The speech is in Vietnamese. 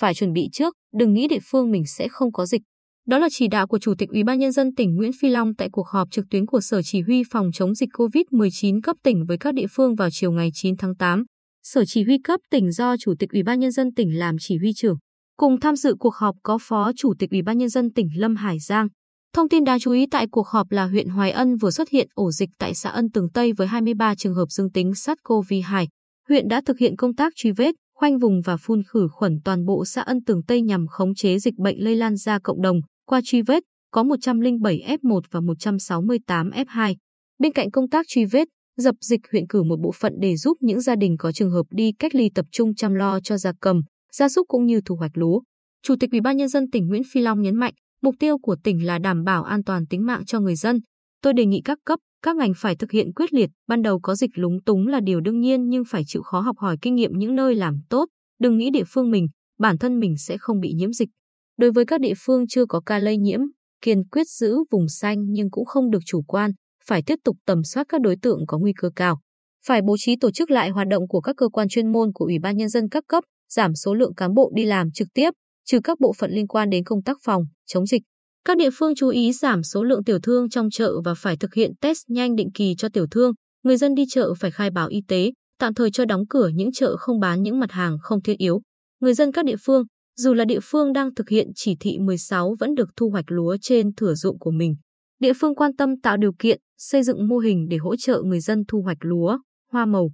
phải chuẩn bị trước, đừng nghĩ địa phương mình sẽ không có dịch. Đó là chỉ đạo của Chủ tịch Ủy ban nhân dân tỉnh Nguyễn Phi Long tại cuộc họp trực tuyến của Sở Chỉ huy phòng chống dịch COVID-19 cấp tỉnh với các địa phương vào chiều ngày 9 tháng 8. Sở Chỉ huy cấp tỉnh do Chủ tịch Ủy ban nhân dân tỉnh làm chỉ huy trưởng. Cùng tham dự cuộc họp có Phó Chủ tịch Ủy ban nhân dân tỉnh Lâm Hải Giang. Thông tin đáng chú ý tại cuộc họp là huyện Hoài Ân vừa xuất hiện ổ dịch tại xã Ân Tường Tây với 23 trường hợp dương tính SARS-CoV-2. Huyện đã thực hiện công tác truy vết, khoanh vùng và phun khử khuẩn toàn bộ xã Ân Tường Tây nhằm khống chế dịch bệnh lây lan ra cộng đồng. Qua truy vết, có 107 F1 và 168 F2. Bên cạnh công tác truy vết, dập dịch huyện cử một bộ phận để giúp những gia đình có trường hợp đi cách ly tập trung chăm lo cho gia cầm, gia súc cũng như thu hoạch lúa. Chủ tịch Ủy ban nhân dân tỉnh Nguyễn Phi Long nhấn mạnh, mục tiêu của tỉnh là đảm bảo an toàn tính mạng cho người dân. Tôi đề nghị các cấp, các ngành phải thực hiện quyết liệt, ban đầu có dịch lúng túng là điều đương nhiên nhưng phải chịu khó học hỏi kinh nghiệm những nơi làm tốt, đừng nghĩ địa phương mình, bản thân mình sẽ không bị nhiễm dịch. Đối với các địa phương chưa có ca lây nhiễm, kiên quyết giữ vùng xanh nhưng cũng không được chủ quan, phải tiếp tục tầm soát các đối tượng có nguy cơ cao. Phải bố trí tổ chức lại hoạt động của các cơ quan chuyên môn của Ủy ban Nhân dân các cấp, giảm số lượng cán bộ đi làm trực tiếp, trừ các bộ phận liên quan đến công tác phòng, chống dịch. Các địa phương chú ý giảm số lượng tiểu thương trong chợ và phải thực hiện test nhanh định kỳ cho tiểu thương. Người dân đi chợ phải khai báo y tế, tạm thời cho đóng cửa những chợ không bán những mặt hàng không thiết yếu. Người dân các địa phương, dù là địa phương đang thực hiện chỉ thị 16 vẫn được thu hoạch lúa trên thửa ruộng của mình. Địa phương quan tâm tạo điều kiện, xây dựng mô hình để hỗ trợ người dân thu hoạch lúa, hoa màu,